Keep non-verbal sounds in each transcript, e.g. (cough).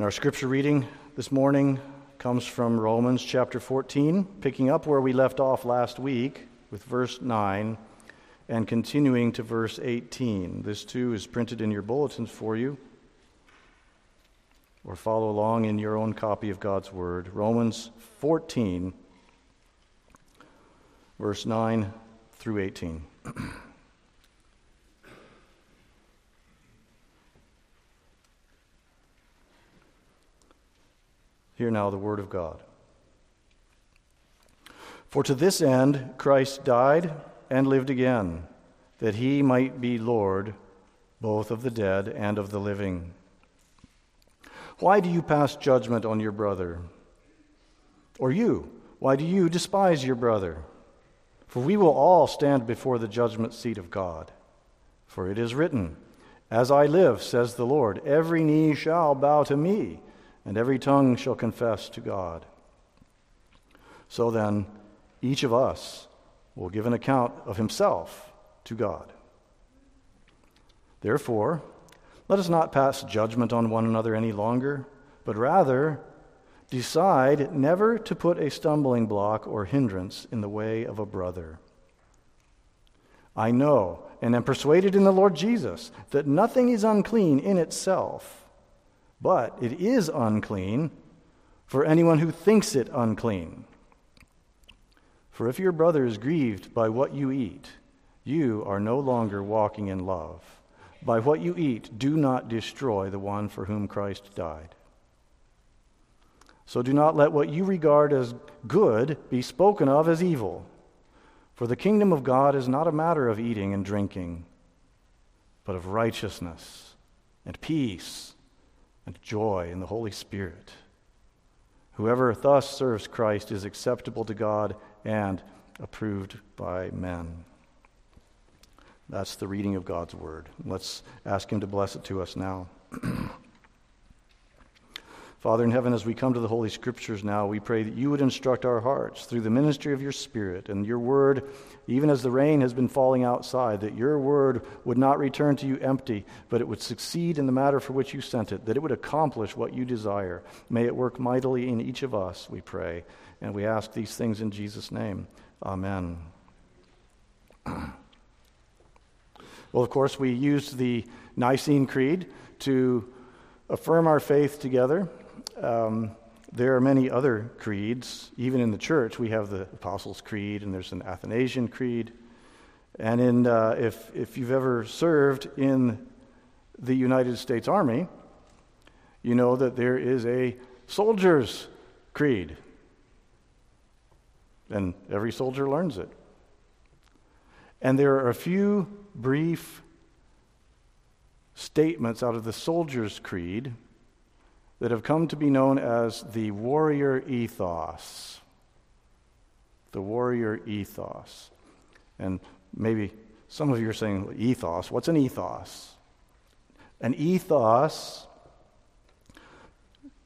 And our scripture reading this morning comes from Romans chapter 14, picking up where we left off last week with verse 9 and continuing to verse 18. This too is printed in your bulletins for you, or follow along in your own copy of God's Word. Romans 14, verse 9 through 18. (clears throat) Hear now the word of God. For to this end Christ died and lived again, that he might be Lord both of the dead and of the living. Why do you pass judgment on your brother? Or you, why do you despise your brother? For we will all stand before the judgment seat of God. For it is written, As I live, says the Lord, every knee shall bow to me and every tongue shall confess to God. So then, each of us will give an account of himself to God. Therefore, let us not pass judgment on one another any longer, but rather decide never to put a stumbling block or hindrance in the way of a brother. I know and am persuaded in the Lord Jesus that nothing is unclean in itself but it is unclean for anyone who thinks it unclean. For if your brother is grieved by what you eat, you are no longer walking in love. By what you eat, do not destroy the one for whom Christ died. So do not let what you regard as good be spoken of as evil. For the kingdom of God is not a matter of eating and drinking, but of righteousness and peace and joy in the Holy Spirit. Whoever thus serves Christ is acceptable to God and approved by men. That's the reading of God's word. Let's ask Him to bless it to us now. (clears throat) Father in heaven, as we come to the Holy Scriptures now, we pray that you would instruct our hearts through the ministry of your Spirit and your word, even as the rain has been falling outside, that your word would not return to you empty, but it would succeed in the matter for which you sent it, that it would accomplish what you desire. May it work mightily in each of us, we pray. And we ask these things in Jesus' name. Amen. (clears throat) well, of course, we used the Nicene Creed to affirm our faith together. Um, there are many other creeds. Even in the church, we have the Apostles' Creed, and there's an Athanasian Creed. And in, uh, if, if you've ever served in the United States Army, you know that there is a soldier's creed. And every soldier learns it. And there are a few brief statements out of the soldier's creed that have come to be known as the warrior ethos. The warrior ethos. And maybe some of you are saying, ethos. What's an ethos? An ethos,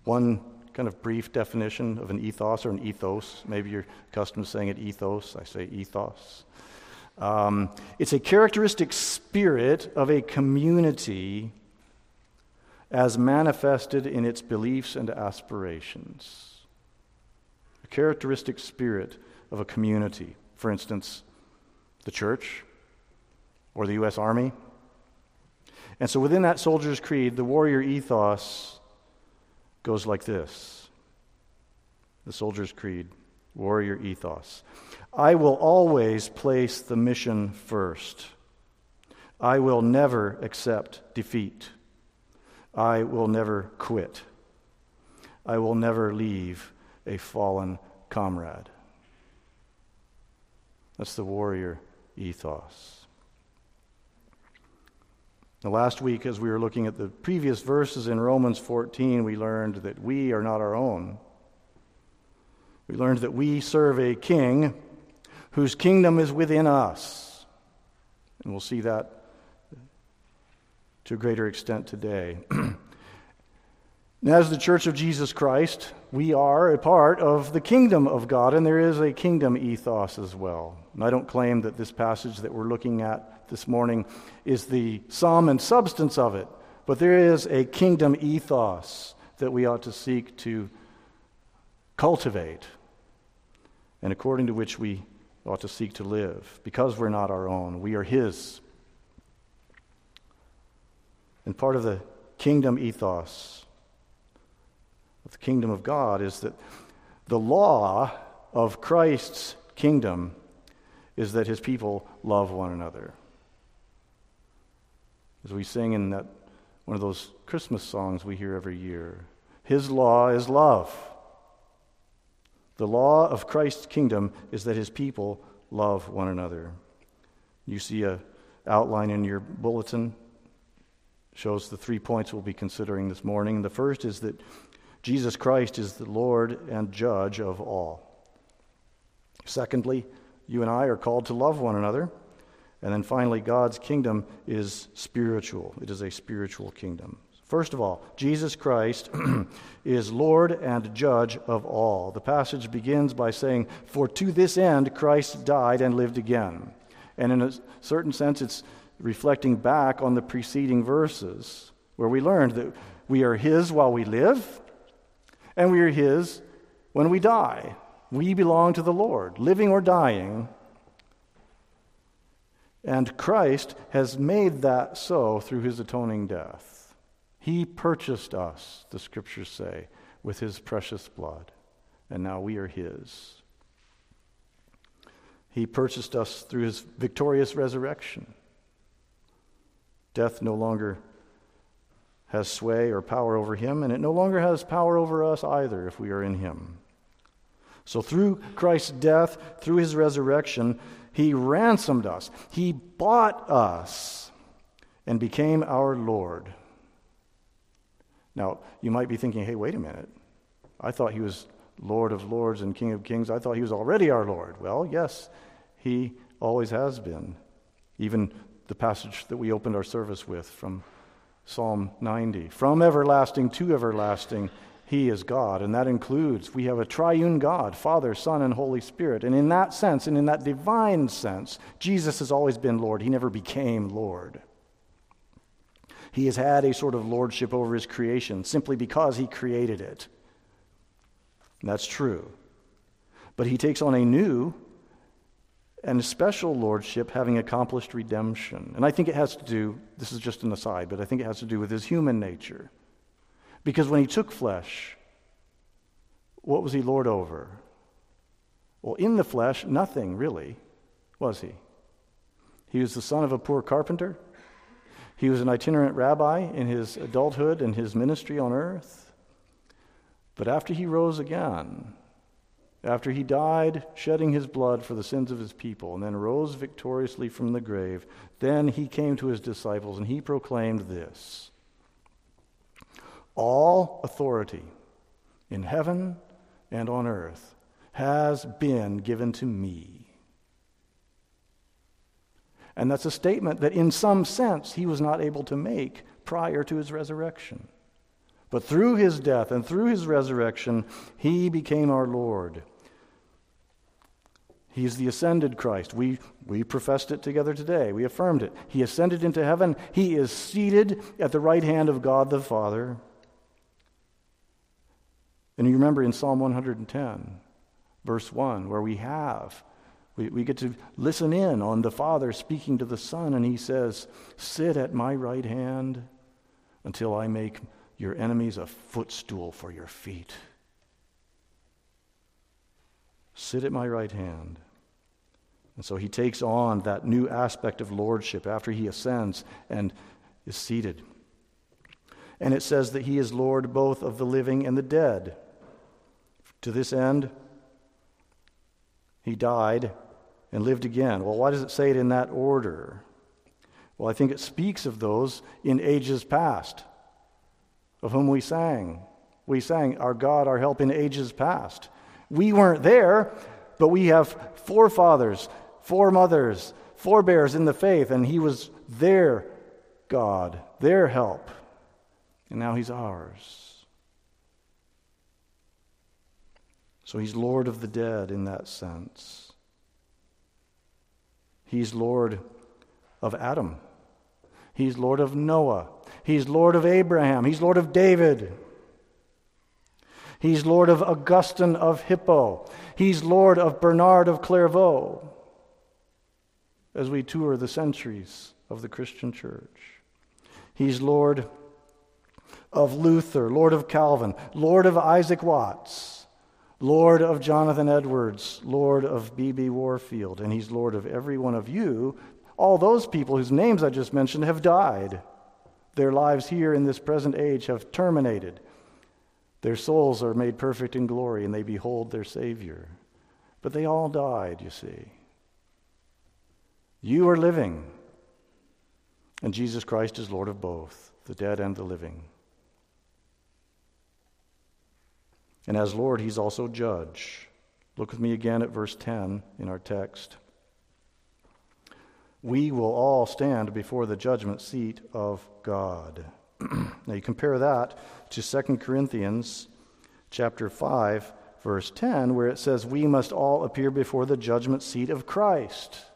one kind of brief definition of an ethos or an ethos. Maybe you're accustomed to saying it ethos. I say ethos. Um, it's a characteristic spirit of a community as manifested in its beliefs and aspirations. A characteristic spirit of a community, for instance, the church or the U.S. Army. And so within that soldier's creed, the warrior ethos goes like this the soldier's creed, warrior ethos. I will always place the mission first. I will never accept defeat. I will never quit. I will never leave a fallen comrade. That's the warrior ethos. Now, last week, as we were looking at the previous verses in Romans 14, we learned that we are not our own. We learned that we serve a king whose kingdom is within us. And we'll see that to a greater extent today. (clears throat) as the Church of Jesus Christ, we are a part of the kingdom of God, and there is a kingdom ethos as well. And I don't claim that this passage that we're looking at this morning is the sum and substance of it, but there is a kingdom ethos that we ought to seek to cultivate, and according to which we ought to seek to live. Because we're not our own, we are His. And part of the kingdom ethos of the kingdom of God is that the law of Christ's kingdom is that his people love one another. As we sing in that one of those Christmas songs we hear every year, his law is love. The law of Christ's kingdom is that his people love one another. You see a outline in your bulletin shows the three points we'll be considering this morning. The first is that Jesus Christ is the Lord and judge of all. Secondly, you and I are called to love one another. And then finally, God's kingdom is spiritual. It is a spiritual kingdom. First of all, Jesus Christ (clears throat) is Lord and Judge of all. The passage begins by saying, For to this end Christ died and lived again. And in a certain sense, it's reflecting back on the preceding verses where we learned that we are His while we live, and we are His when we die. We belong to the Lord, living or dying. And Christ has made that so through his atoning death. He purchased us, the scriptures say, with his precious blood, and now we are his. He purchased us through his victorious resurrection. Death no longer has sway or power over him, and it no longer has power over us either if we are in him. So, through Christ's death, through his resurrection, he ransomed us. He bought us and became our Lord. Now, you might be thinking, hey, wait a minute. I thought he was Lord of Lords and King of Kings. I thought he was already our Lord. Well, yes, he always has been. Even the passage that we opened our service with from Psalm 90 From everlasting to everlasting, he is God. And that includes, we have a triune God, Father, Son, and Holy Spirit. And in that sense, and in that divine sense, Jesus has always been Lord. He never became Lord. He has had a sort of lordship over his creation simply because he created it. And that's true. But he takes on a new and special lordship having accomplished redemption. And I think it has to do, this is just an aside, but I think it has to do with his human nature. Because when he took flesh, what was he Lord over? Well, in the flesh, nothing really, was he? He was the son of a poor carpenter. He was an itinerant rabbi in his adulthood and his ministry on earth. But after he rose again, after he died, shedding his blood for the sins of his people, and then rose victoriously from the grave, then he came to his disciples and he proclaimed this All authority in heaven and on earth has been given to me. And that's a statement that, in some sense, he was not able to make prior to his resurrection. But through his death and through his resurrection, he became our Lord. He's the ascended Christ. We, we professed it together today. We affirmed it. He ascended into heaven. He is seated at the right hand of God the Father. And you remember in Psalm 110, verse 1, where we have, we, we get to listen in on the Father speaking to the Son, and he says, Sit at my right hand until I make your enemies a footstool for your feet. Sit at my right hand. And so he takes on that new aspect of lordship after he ascends and is seated. And it says that he is Lord both of the living and the dead. To this end, he died and lived again. Well, why does it say it in that order? Well, I think it speaks of those in ages past, of whom we sang. We sang, Our God, our help in ages past. We weren't there, but we have forefathers, foremothers, forebears in the faith, and he was their God, their help. And now he's ours. So he's Lord of the dead in that sense. He's Lord of Adam. He's Lord of Noah. He's Lord of Abraham. He's Lord of David. He's Lord of Augustine of Hippo. He's Lord of Bernard of Clairvaux. As we tour the centuries of the Christian church, He's Lord of Luther, Lord of Calvin, Lord of Isaac Watts, Lord of Jonathan Edwards, Lord of B.B. Warfield, and He's Lord of every one of you. All those people whose names I just mentioned have died. Their lives here in this present age have terminated. Their souls are made perfect in glory, and they behold their Savior. But they all died, you see. You are living, and Jesus Christ is Lord of both, the dead and the living. And as Lord, He's also judge. Look with me again at verse 10 in our text. We will all stand before the judgment seat of God. (clears throat) now you compare that to 2 Corinthians chapter 5 verse 10 where it says we must all appear before the judgment seat of Christ.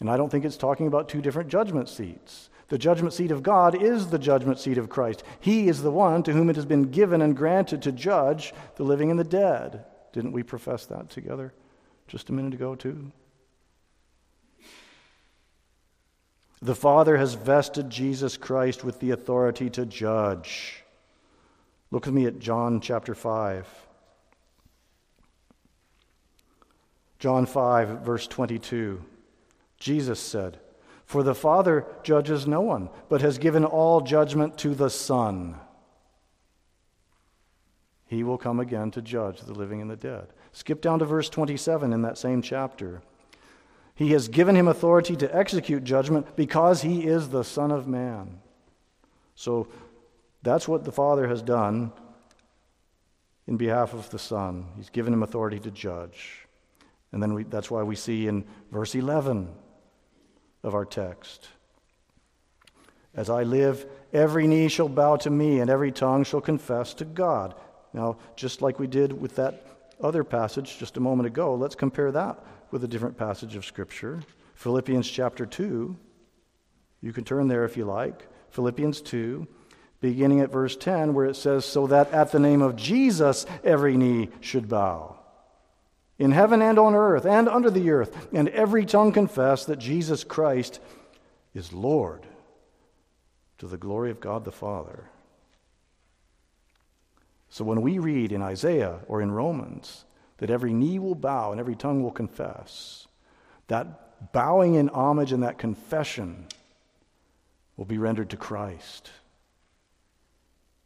And I don't think it's talking about two different judgment seats. The judgment seat of God is the judgment seat of Christ. He is the one to whom it has been given and granted to judge the living and the dead. Didn't we profess that together just a minute ago, too? The Father has vested Jesus Christ with the authority to judge. Look with me at John chapter 5. John 5, verse 22. Jesus said, For the Father judges no one, but has given all judgment to the Son. He will come again to judge the living and the dead. Skip down to verse 27 in that same chapter. He has given him authority to execute judgment because he is the Son of Man. So that's what the Father has done in behalf of the Son. He's given him authority to judge. And then we, that's why we see in verse 11 of our text. As I live, every knee shall bow to me, and every tongue shall confess to God. Now, just like we did with that other passage just a moment ago, let's compare that with a different passage of Scripture. Philippians chapter 2. You can turn there if you like. Philippians 2, beginning at verse 10, where it says, So that at the name of Jesus every knee should bow in heaven and on earth and under the earth, and every tongue confess that Jesus Christ is Lord to the glory of God the Father. So when we read in Isaiah or in Romans that every knee will bow and every tongue will confess, that bowing in homage and that confession will be rendered to Christ.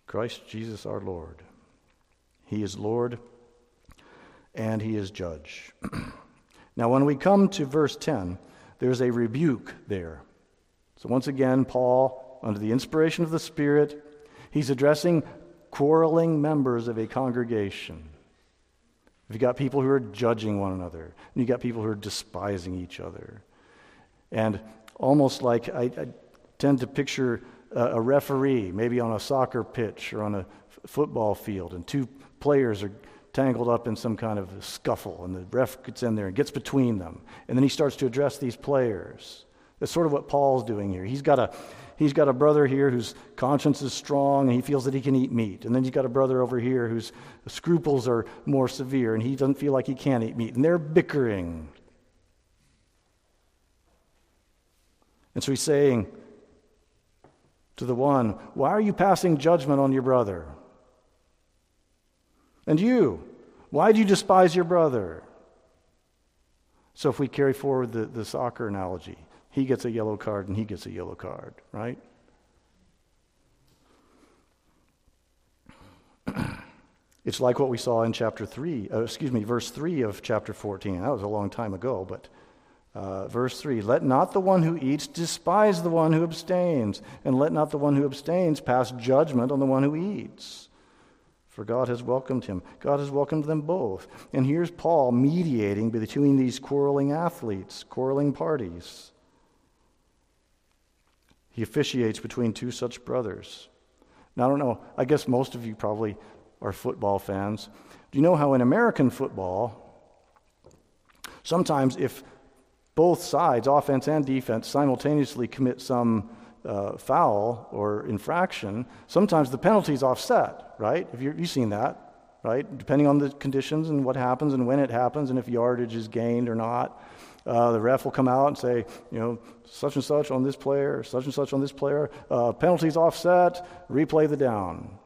Christ Jesus our Lord. He is Lord and he is judge. (clears throat) now, when we come to verse 10, there's a rebuke there. So, once again, Paul, under the inspiration of the Spirit, he's addressing quarreling members of a congregation. If you got people who are judging one another, and you've got people who are despising each other, and almost like I, I tend to picture a, a referee, maybe on a soccer pitch or on a f- football field, and two players are tangled up in some kind of scuffle, and the ref gets in there and gets between them. And then he starts to address these players. That's sort of what Paul's doing here. He's got a, he's got a brother here whose conscience is strong and he feels that he can eat meat. And then he's got a brother over here whose scruples are more severe and he doesn't feel like he can eat meat. And they're bickering. And so he's saying to the one, Why are you passing judgment on your brother? And you, why do you despise your brother? So if we carry forward the, the soccer analogy, he gets a yellow card and he gets a yellow card, right? (clears throat) It's like what we saw in chapter 3, uh, excuse me, verse 3 of chapter 14. That was a long time ago, but uh, verse 3 Let not the one who eats despise the one who abstains, and let not the one who abstains pass judgment on the one who eats for God has welcomed him. God has welcomed them both. And here's Paul mediating between these quarreling athletes, quarreling parties. He officiates between two such brothers. Now, I don't know, I guess most of you probably are football fans. Do you know how in American football, sometimes if both sides, offense and defense, simultaneously commit some uh, foul or infraction, sometimes the penalty is offset, right? Have you, you've seen that, right? Depending on the conditions and what happens and when it happens and if yardage is gained or not. Uh, the ref will come out and say, you know, such and such on this player, such and such on this player, uh, penalties offset, replay the down.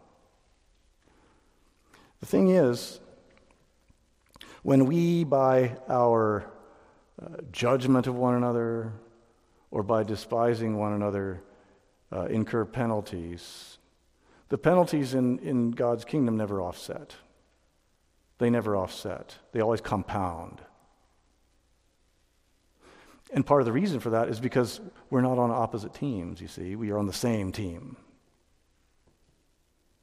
The thing is, when we, by our uh, judgment of one another or by despising one another, uh, incur penalties, the penalties in, in God's kingdom never offset. They never offset, they always compound. And part of the reason for that is because we're not on opposite teams, you see. We are on the same team.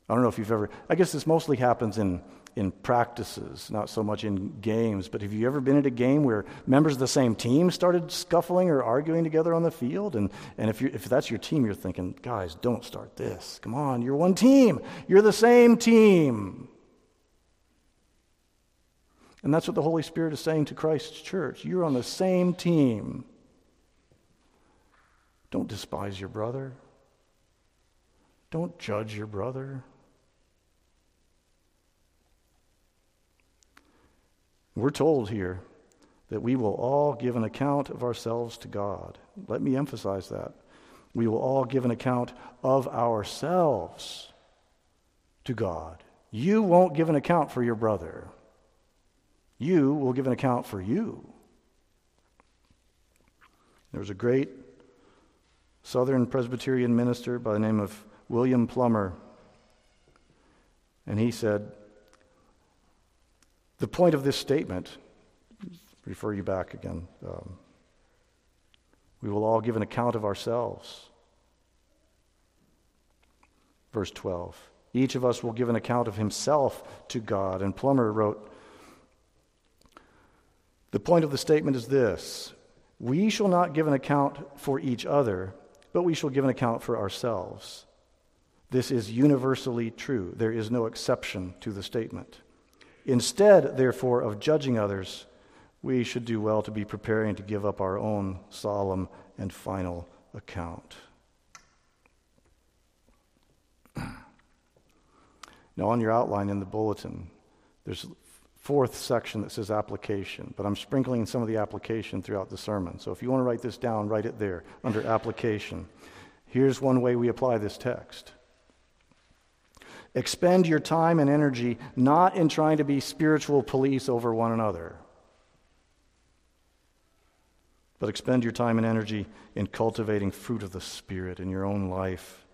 I don't know if you've ever, I guess this mostly happens in, in practices, not so much in games, but have you ever been at a game where members of the same team started scuffling or arguing together on the field? And, and if, you if that's your team, you're thinking, guys, don't start this. Come on, you're one team, you're the same team. And that's what the Holy Spirit is saying to Christ's church. You're on the same team. Don't despise your brother. Don't judge your brother. We're told here that we will all give an account of ourselves to God. Let me emphasize that. We will all give an account of ourselves to God. You won't give an account for your brother. You will give an account for you. There was a great Southern Presbyterian minister by the name of William Plumer, and he said, The point of this statement, refer you back again, um, we will all give an account of ourselves. Verse 12. Each of us will give an account of himself to God. And Plumer wrote, the point of the statement is this We shall not give an account for each other, but we shall give an account for ourselves. This is universally true. There is no exception to the statement. Instead, therefore, of judging others, we should do well to be preparing to give up our own solemn and final account. (clears throat) Now, on your outline in the bulletin, there's a fourth section that says application, but I'm sprinkling some of the application throughout the sermon. So if you want to write this down, write it there under application. Here's one way we apply this text Expend your time and energy not in trying to be spiritual police over one another, but expend your time and energy in cultivating fruit of the Spirit in your own life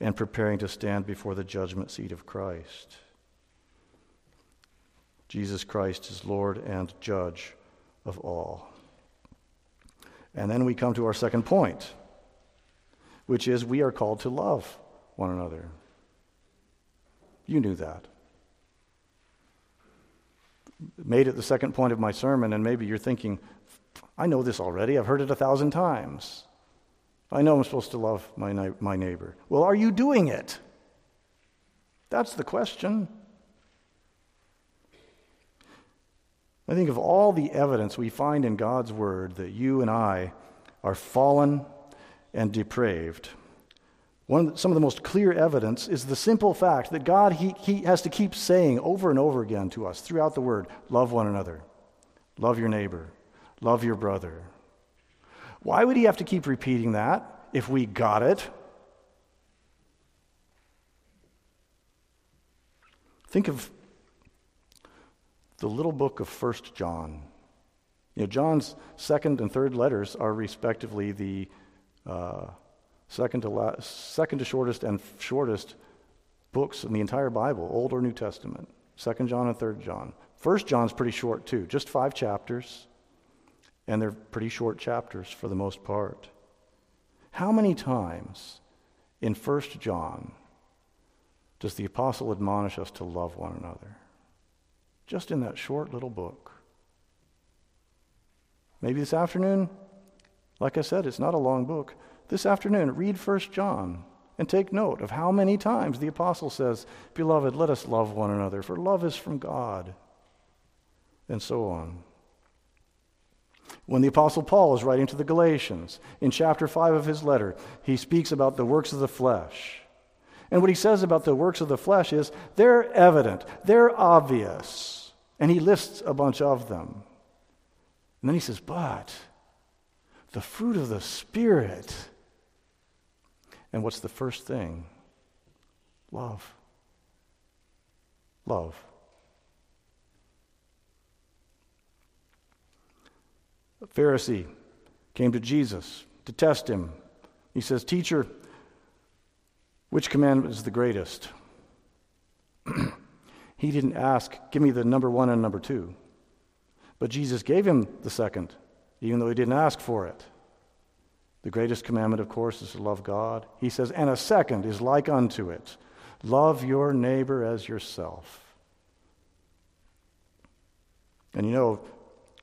and preparing to stand before the judgment seat of Christ. Jesus Christ is Lord and Judge of all. And then we come to our second point, which is we are called to love one another. You knew that. Made it the second point of my sermon, and maybe you're thinking, I know this already. I've heard it a thousand times. I know I'm supposed to love my, my neighbor. Well, are you doing it? That's the question. I think of all the evidence we find in God's Word that you and I are fallen and depraved. One of the, some of the most clear evidence is the simple fact that God he, he has to keep saying over and over again to us throughout the Word love one another, love your neighbor, love your brother. Why would He have to keep repeating that if we got it? Think of the little book of First John. You know, John's second and third letters are respectively the uh, second, to la- second to shortest and shortest books in the entire Bible, Old or New Testament. Second John and Third John. First John's pretty short too, just five chapters, and they're pretty short chapters for the most part. How many times in First John does the apostle admonish us to love one another? just in that short little book. Maybe this afternoon, like I said, it's not a long book. This afternoon, read 1 John and take note of how many times the apostle says, Beloved, let us love one another, for love is from God, and so on. When the Apostle Paul is writing to the Galatians, in chapter 5 of his letter, he speaks about the works of the flesh. And what he says about the works of the flesh is they're evident, they're obvious. And he lists a bunch of them. And then he says, but the fruit of the Spirit. And what's the first thing? Love. Love. A Pharisee came to Jesus to test him. He says, Teacher, which commandment is the greatest? (clears throat) he didn't ask, Give me the number one and number two. But Jesus gave him the second, even though he didn't ask for it. The greatest commandment, of course, is to love God. He says, And a second is like unto it love your neighbor as yourself. And you know,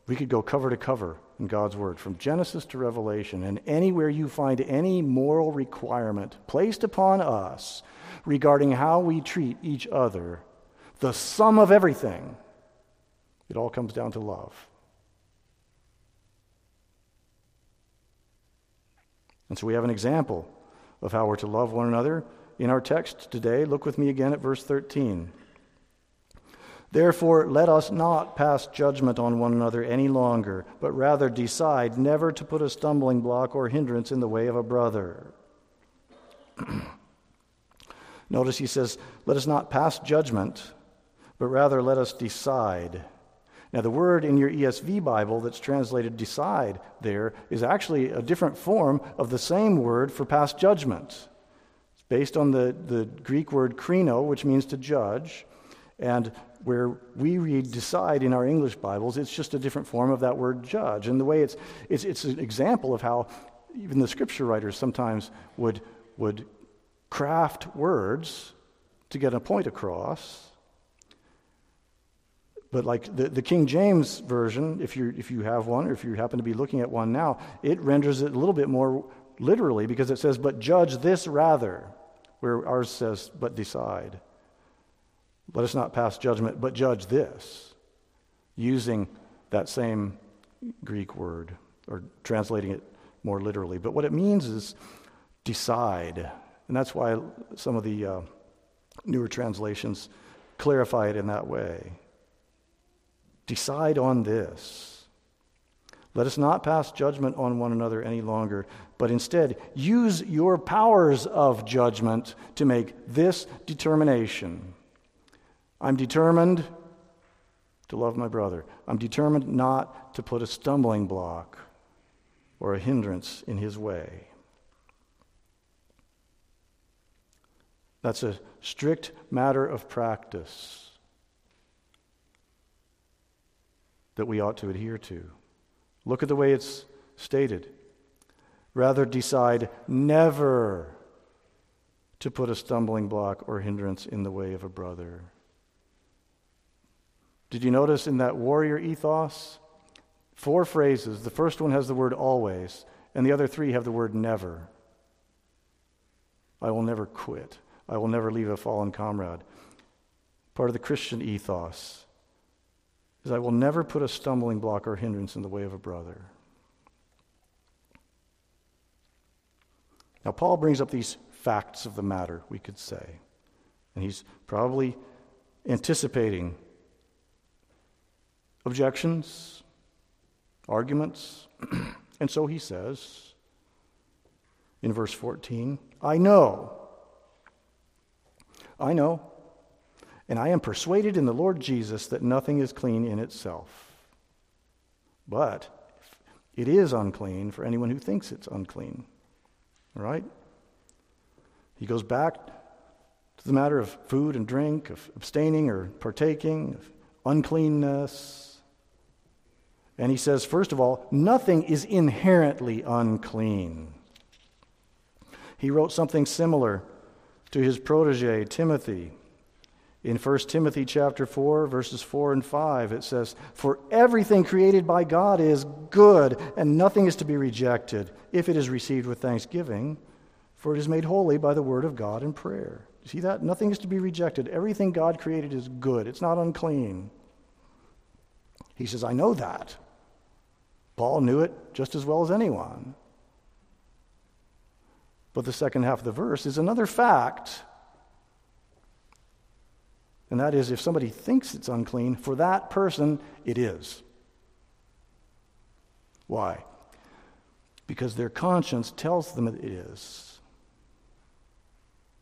we could go cover to cover in God's Word, from Genesis to Revelation, and anywhere you find any moral requirement placed upon us regarding how we treat each other, the sum of everything, it all comes down to love. And so we have an example of how we're to love one another in our text today. Look with me again at verse 13. Therefore, let us not pass judgment on one another any longer, but rather decide never to put a stumbling block or hindrance in the way of a brother. (clears throat) Notice he says, Let us not pass judgment, but rather let us decide. Now, the word in your ESV Bible that's translated decide there is actually a different form of the same word for past judgment. It's based on the, the Greek word krino, which means to judge. And where we read decide in our English Bibles, it's just a different form of that word judge. And the way it's, it's, it's an example of how even the scripture writers sometimes would, would craft words to get a point across. But like the, the King James Version, if, you if you have one, or if you happen to be looking at one now, it renders it a little bit more literally because it says, but judge this rather, where ours says, but decide. Let us not pass judgment, but judge this, using that same Greek word, or translating it more literally. But what it means is decide. And that's why some of the uh, newer translations clarify it in that way. Decide on this. Let us not pass judgment on one another any longer, but instead use your powers of judgment to make this determination I'm determined to love my brother. I'm determined not to put a stumbling block or a hindrance in his way. That's a strict matter of practice that we ought to adhere to. Look at the way it's stated. Rather, decide never to put a stumbling block or hindrance in the way of a brother. Did you notice in that warrior ethos? Four phrases. The first one has the word always, and the other three have the word never. I will never quit. I will never leave a fallen comrade. Part of the Christian ethos is I will never put a stumbling block or hindrance in the way of a brother. Now, Paul brings up these facts of the matter, we could say. And he's probably anticipating objections, arguments. (clears throat) and so he says in verse 14, I know, I know, and I am persuaded in the Lord Jesus that nothing is clean in itself. But it is unclean for anyone who thinks it's unclean. All right? He goes back to the matter of food and drink, of abstaining or partaking, of uncleanness, and he says, first of all, nothing is inherently unclean. He wrote something similar to his protege, Timothy. In 1 Timothy chapter 4 verses 4 and 5 it says for everything created by God is good and nothing is to be rejected if it is received with thanksgiving for it is made holy by the word of God and prayer. See that nothing is to be rejected. Everything God created is good. It's not unclean. He says I know that. Paul knew it just as well as anyone. But the second half of the verse is another fact. And that is, if somebody thinks it's unclean, for that person, it is. Why? Because their conscience tells them it is.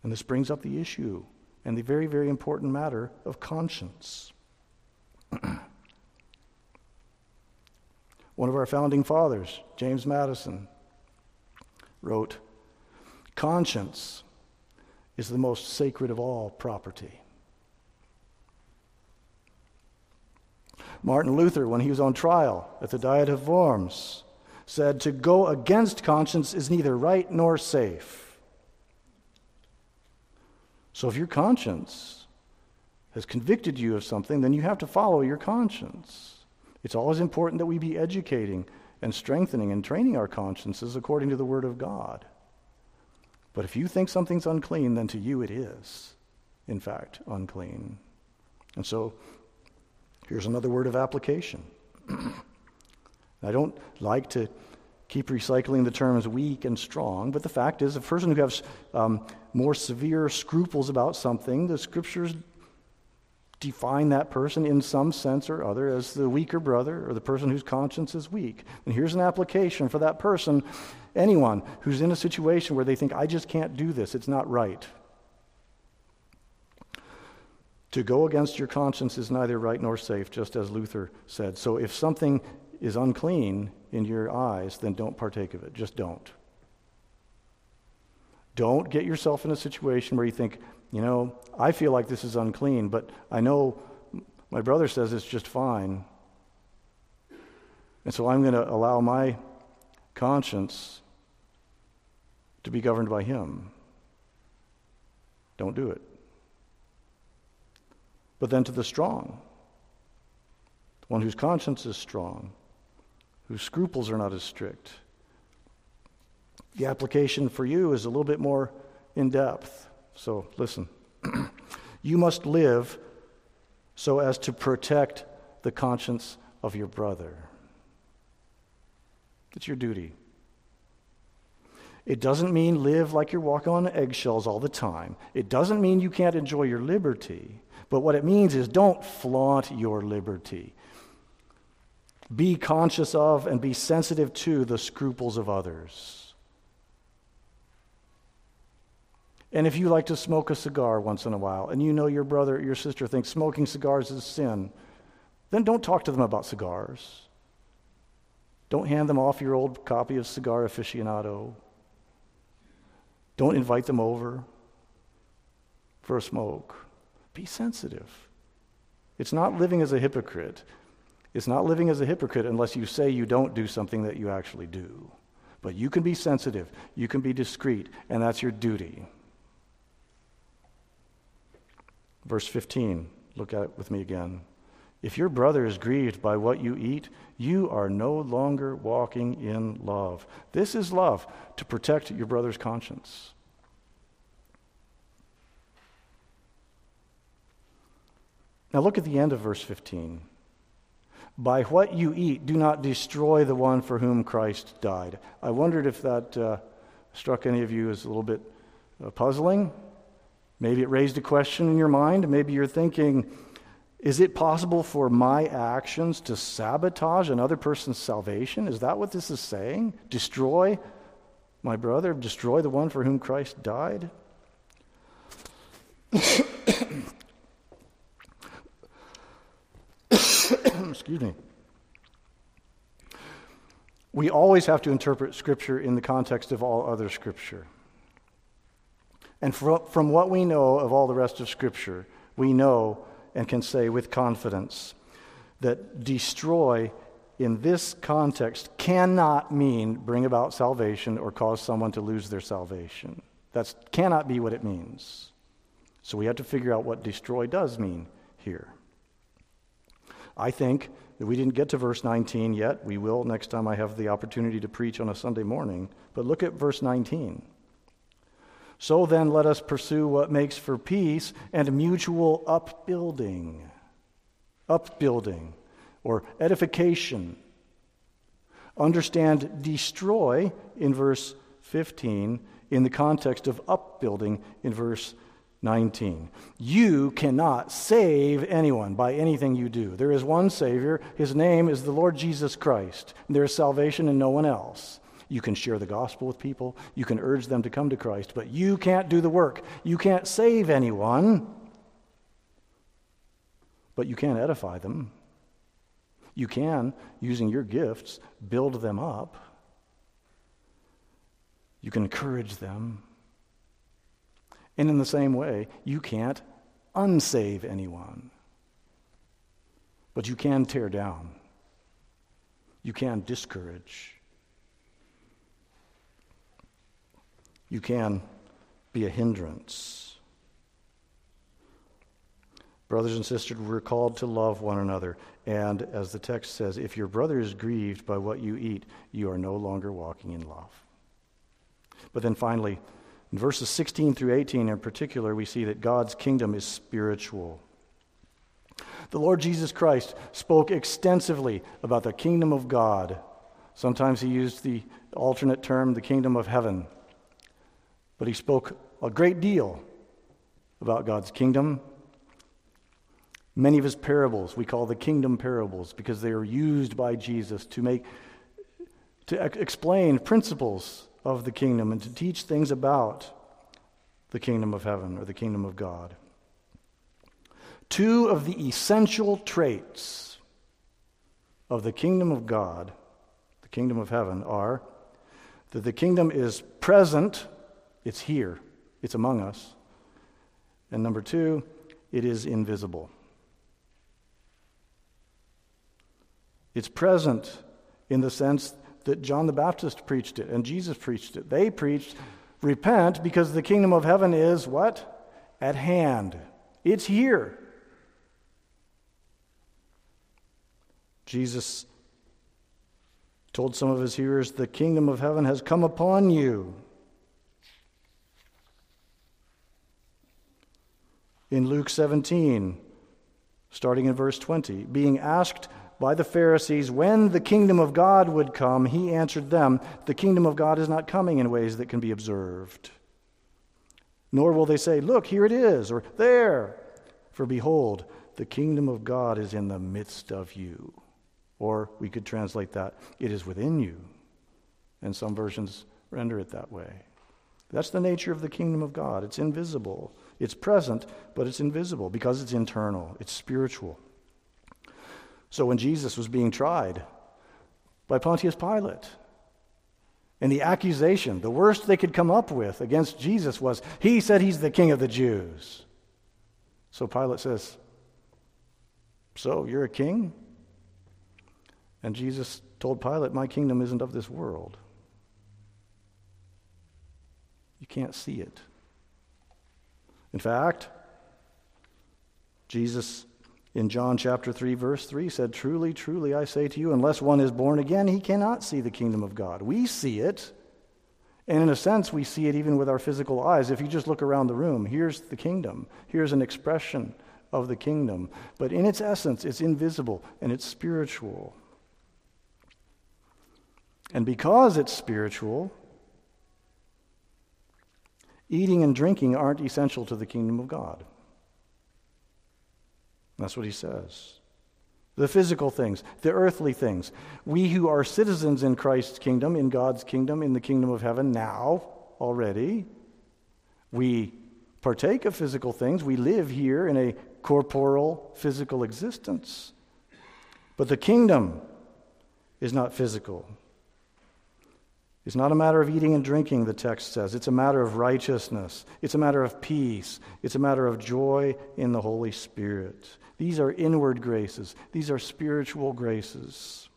And this brings up the issue and the very, very important matter of conscience. (clears throat) One of our founding fathers, James Madison, wrote Conscience is the most sacred of all property. Martin Luther, when he was on trial at the Diet of Worms, said, To go against conscience is neither right nor safe. So if your conscience has convicted you of something, then you have to follow your conscience. It's always important that we be educating and strengthening and training our consciences according to the Word of God. But if you think something's unclean, then to you it is, in fact, unclean. And so here's another word of application. (clears throat) I don't like to keep recycling the terms weak and strong, but the fact is, a person who has um, more severe scruples about something, the scriptures define that person in some sense or other as the weaker brother or the person whose conscience is weak. And here's an application for that person anyone who's in a situation where they think, I just can't do this, it's not right. To go against your conscience is neither right nor safe, just as Luther said. So if something is unclean in your eyes, then don't partake of it. Just don't. Don't get yourself in a situation where you think, you know, I feel like this is unclean, but I know my brother says it's just fine. And so I'm going to allow my conscience to be governed by him. Don't do it. But then to the strong, the one whose conscience is strong, whose scruples are not as strict. The application for you is a little bit more in depth. So listen. (clears throat) you must live so as to protect the conscience of your brother. It's your duty. It doesn't mean live like you're walking on eggshells all the time. It doesn't mean you can't enjoy your liberty. But what it means is don't flaunt your liberty. Be conscious of and be sensitive to the scruples of others. And if you like to smoke a cigar once in a while, and you know your brother or your sister thinks smoking cigars is sin, then don't talk to them about cigars. Don't hand them off your old copy of Cigar Aficionado. Don't invite them over for a smoke. Be sensitive. It's not living as a hypocrite. It's not living as a hypocrite unless you say you don't do something that you actually do. But you can be sensitive, you can be discreet, and that's your duty. Verse 15, look at it with me again. If your brother is grieved by what you eat, you are no longer walking in love. This is love, to protect your brother's conscience. Now look at the end of verse 15. By what you eat, do not destroy the one for whom Christ died. I wondered if that uh, struck any of you as a little bit uh, puzzling. Maybe it raised a question in your mind. Maybe you're thinking, is it possible for my actions to sabotage another person's salvation? Is that what this is saying? Destroy my brother, destroy the one for whom Christ died? Excuse me. We always have to interpret Scripture in the context of all other Scripture. And from, from what we know of all the rest of Scripture, we know and can say with confidence that destroy in this context cannot mean bring about salvation or cause someone to lose their salvation. That cannot be what it means. So we have to figure out what destroy does mean here. I think that we didn't get to verse 19 yet. We will next time I have the opportunity to preach on a Sunday morning. But look at verse 19. So then, let us pursue what makes for peace and mutual upbuilding. Upbuilding or edification. Understand destroy in verse 15 in the context of upbuilding in verse 19. You cannot save anyone by anything you do. There is one Savior. His name is the Lord Jesus Christ. There is salvation in no one else. You can share the gospel with people. You can urge them to come to Christ, but you can't do the work. You can't save anyone, but you can edify them. You can, using your gifts, build them up. You can encourage them. And in the same way, you can't unsave anyone. But you can tear down. You can discourage. You can be a hindrance. Brothers and sisters, we're called to love one another. And as the text says, if your brother is grieved by what you eat, you are no longer walking in love. But then finally, in verses 16 through 18 in particular, we see that God's kingdom is spiritual. The Lord Jesus Christ spoke extensively about the kingdom of God. Sometimes he used the alternate term, the kingdom of heaven. But he spoke a great deal about God's kingdom. Many of his parables we call the kingdom parables because they are used by Jesus to make to explain principles of the kingdom and to teach things about the kingdom of heaven or the kingdom of God. Two of the essential traits of the kingdom of God, the kingdom of heaven, are that the kingdom is present, it's here, it's among us. And number two, it is invisible. It's present in the sense that John the Baptist preached it and Jesus preached it. They preached, repent because the kingdom of heaven is what? At hand. It's here. Jesus told some of his hearers, The kingdom of heaven has come upon you. In Luke 17, starting in verse 20, being asked by the Pharisees when the kingdom of God would come, he answered them, The kingdom of God is not coming in ways that can be observed. Nor will they say, Look, here it is, or there. For behold, the kingdom of God is in the midst of you. Or we could translate that, it is within you. And some versions render it that way. That's the nature of the kingdom of God. It's invisible. It's present, but it's invisible because it's internal, it's spiritual. So when Jesus was being tried by Pontius Pilate, and the accusation, the worst they could come up with against Jesus was, He said he's the king of the Jews. So Pilate says, So you're a king? And Jesus told Pilate, My kingdom isn't of this world. You can't see it. In fact, Jesus in John chapter 3, verse 3 said, Truly, truly, I say to you, unless one is born again, he cannot see the kingdom of God. We see it. And in a sense, we see it even with our physical eyes. If you just look around the room, here's the kingdom. Here's an expression of the kingdom. But in its essence, it's invisible and it's spiritual. And because it's spiritual, eating and drinking aren't essential to the kingdom of God. That's what he says. The physical things, the earthly things. We who are citizens in Christ's kingdom, in God's kingdom, in the kingdom of heaven now, already, we partake of physical things. We live here in a corporal, physical existence. But the kingdom is not physical. It's not a matter of eating and drinking, the text says. It's a matter of righteousness. It's a matter of peace. It's a matter of joy in the Holy Spirit. These are inward graces, these are spiritual graces.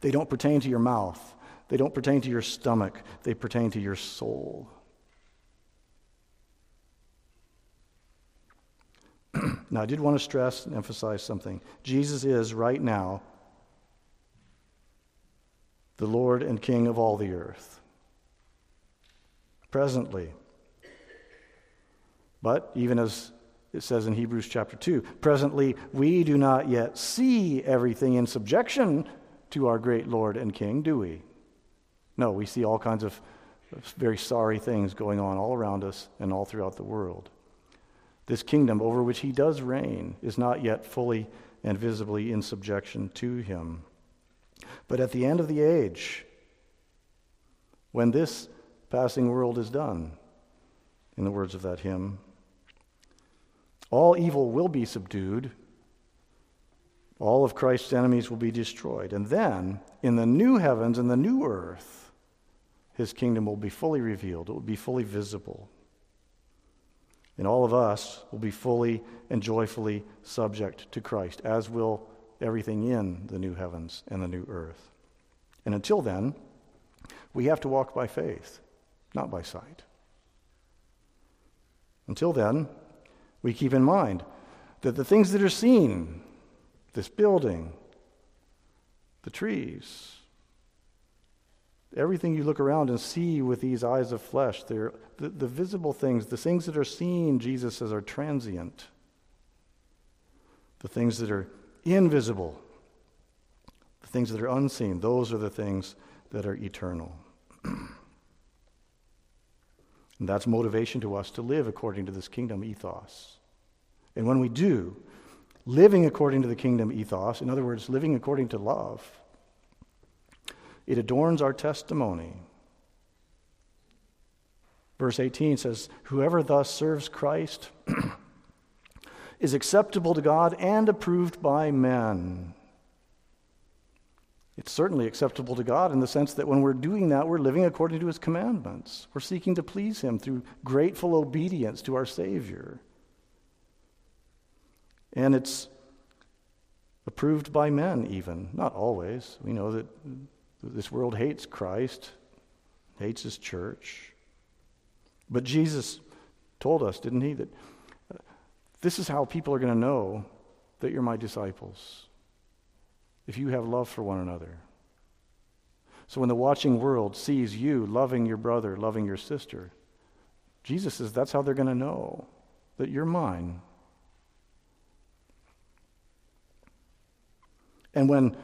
They don't pertain to your mouth, they don't pertain to your stomach, they pertain to your soul. (clears throat) now, I did want to stress and emphasize something. Jesus is right now the Lord and King of all the earth. Presently. But even as it says in Hebrews chapter 2. Presently, we do not yet see everything in subjection to our great Lord and King, do we? No, we see all kinds of very sorry things going on all around us and all throughout the world. This kingdom over which he does reign is not yet fully and visibly in subjection to him. But at the end of the age, when this passing world is done, in the words of that hymn, all evil will be subdued, all of Christ's enemies will be destroyed. And then, in the new heavens and the new earth, his kingdom will be fully revealed, it will be fully visible. And all of us will be fully and joyfully subject to Christ, as will everything in the new heavens and the new earth. And until then, we have to walk by faith, not by sight. Until then, we keep in mind that the things that are seen, this building, the trees, everything you look around and see with these eyes of flesh, the, the visible things, the things that are seen, Jesus says, are transient. The things that are invisible, the things that are unseen, those are the things that are eternal. (clears throat) and that's motivation to us to live according to this kingdom ethos. And when we do, living according to the kingdom ethos, in other words, living according to love, it adorns our testimony. Verse 18 says, Whoever thus serves Christ (clears throat) is acceptable to God and approved by men. It's certainly acceptable to God in the sense that when we're doing that, we're living according to His commandments. We're seeking to please Him through grateful obedience to our Savior. And it's approved by men, even. Not always. We know that this world hates Christ, hates His church. But Jesus told us, didn't He, that this is how people are going to know that you're my disciples if you have love for one another. So when the watching world sees you loving your brother, loving your sister, Jesus says that's how they're going to know that you're mine. And when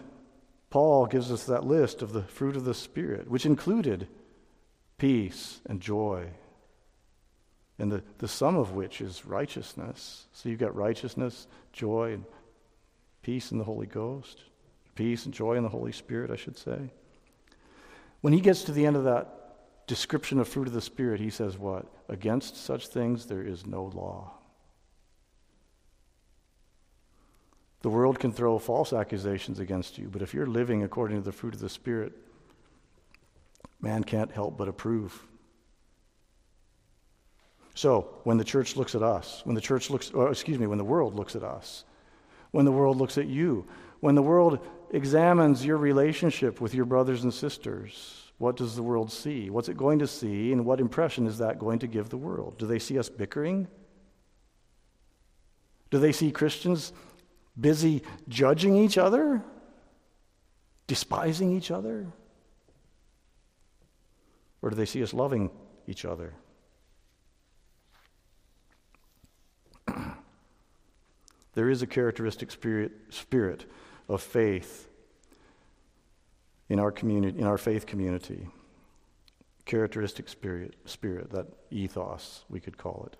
Paul gives us that list of the fruit of the Spirit, which included peace and joy and the, the sum of which is righteousness. So you've got righteousness, joy, and peace in the Holy Ghost. Peace and joy in the Holy Spirit, I should say. When he gets to the end of that description of fruit of the Spirit, he says, What? Against such things there is no law. The world can throw false accusations against you, but if you're living according to the fruit of the Spirit, man can't help but approve. So, when the church looks at us, when the church looks, or excuse me, when the world looks at us, when the world looks at you, when the world examines your relationship with your brothers and sisters, what does the world see? What's it going to see, and what impression is that going to give the world? Do they see us bickering? Do they see Christians busy judging each other, despising each other? Or do they see us loving each other? There is a characteristic spirit, spirit of faith in our community, in our faith community. Characteristic spirit, spirit, that ethos, we could call it,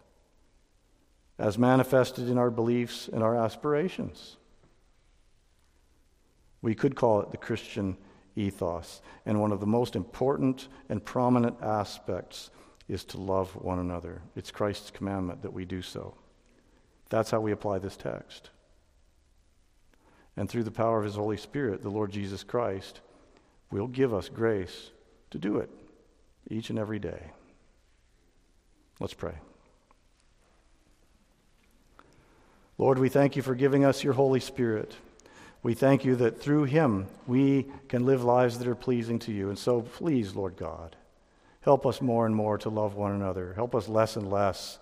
as manifested in our beliefs and our aspirations. We could call it the Christian ethos. And one of the most important and prominent aspects is to love one another. It's Christ's commandment that we do so. That's how we apply this text. And through the power of His Holy Spirit, the Lord Jesus Christ will give us grace to do it each and every day. Let's pray. Lord, we thank you for giving us your Holy Spirit. We thank you that through him we can live lives that are pleasing to you. And so, please, Lord God, help us more and more to love one another. Help us less and less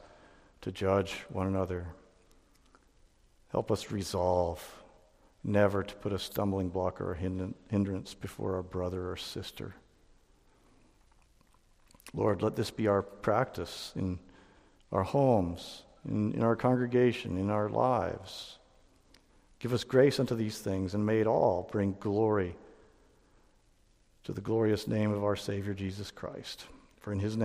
to judge one another. Help us resolve never to put a stumbling block or a hindrance before our brother or sister. Lord, let this be our practice in our homes, in, in our congregation, in our lives. Give us grace unto these things, and may it all bring glory to the glorious name of our Savior Jesus Christ. For in his name,